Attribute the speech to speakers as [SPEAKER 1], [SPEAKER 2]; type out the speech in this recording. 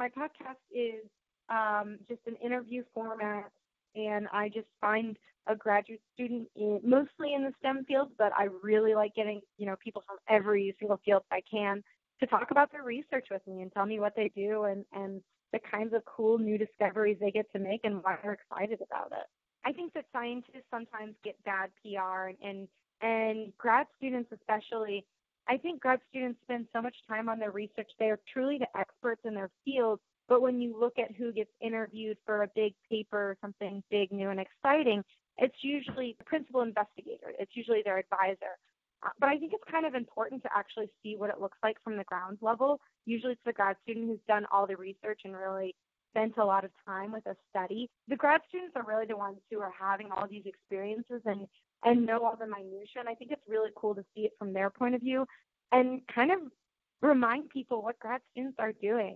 [SPEAKER 1] my podcast is um, just an interview format, and I just find a graduate student in, mostly in the STEM fields, but I really like getting you know people from every single field I can to talk about their research with me and tell me what they do and and the kinds of cool new discoveries they get to make and why they're excited about it. I think that scientists sometimes get bad PR and and grad students especially. I think grad students spend so much time on their research. They are truly the experts in their field. But when you look at who gets interviewed for a big paper or something big, new, and exciting, it's usually the principal investigator. It's usually their advisor. Uh, but I think it's kind of important to actually see what it looks like from the ground level. Usually it's the grad student who's done all the research and really spent a lot of time with a study. The grad students are really the ones who are having all these experiences and, and know all the minutia. And I think it's really cool to see it from their point of view and kind of remind people what grad students are doing.